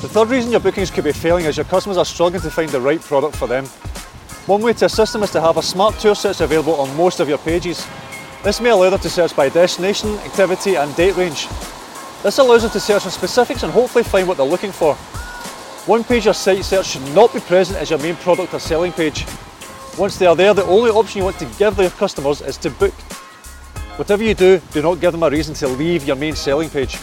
The third reason your bookings could be failing is your customers are struggling to find the right product for them. One way to assist them is to have a smart tour search available on most of your pages. This may allow them to search by destination, activity and date range. This allows them to search for specifics and hopefully find what they're looking for. One page or site search should not be present as your main product or selling page. Once they are there, the only option you want to give your customers is to book. Whatever you do, do not give them a reason to leave your main selling page.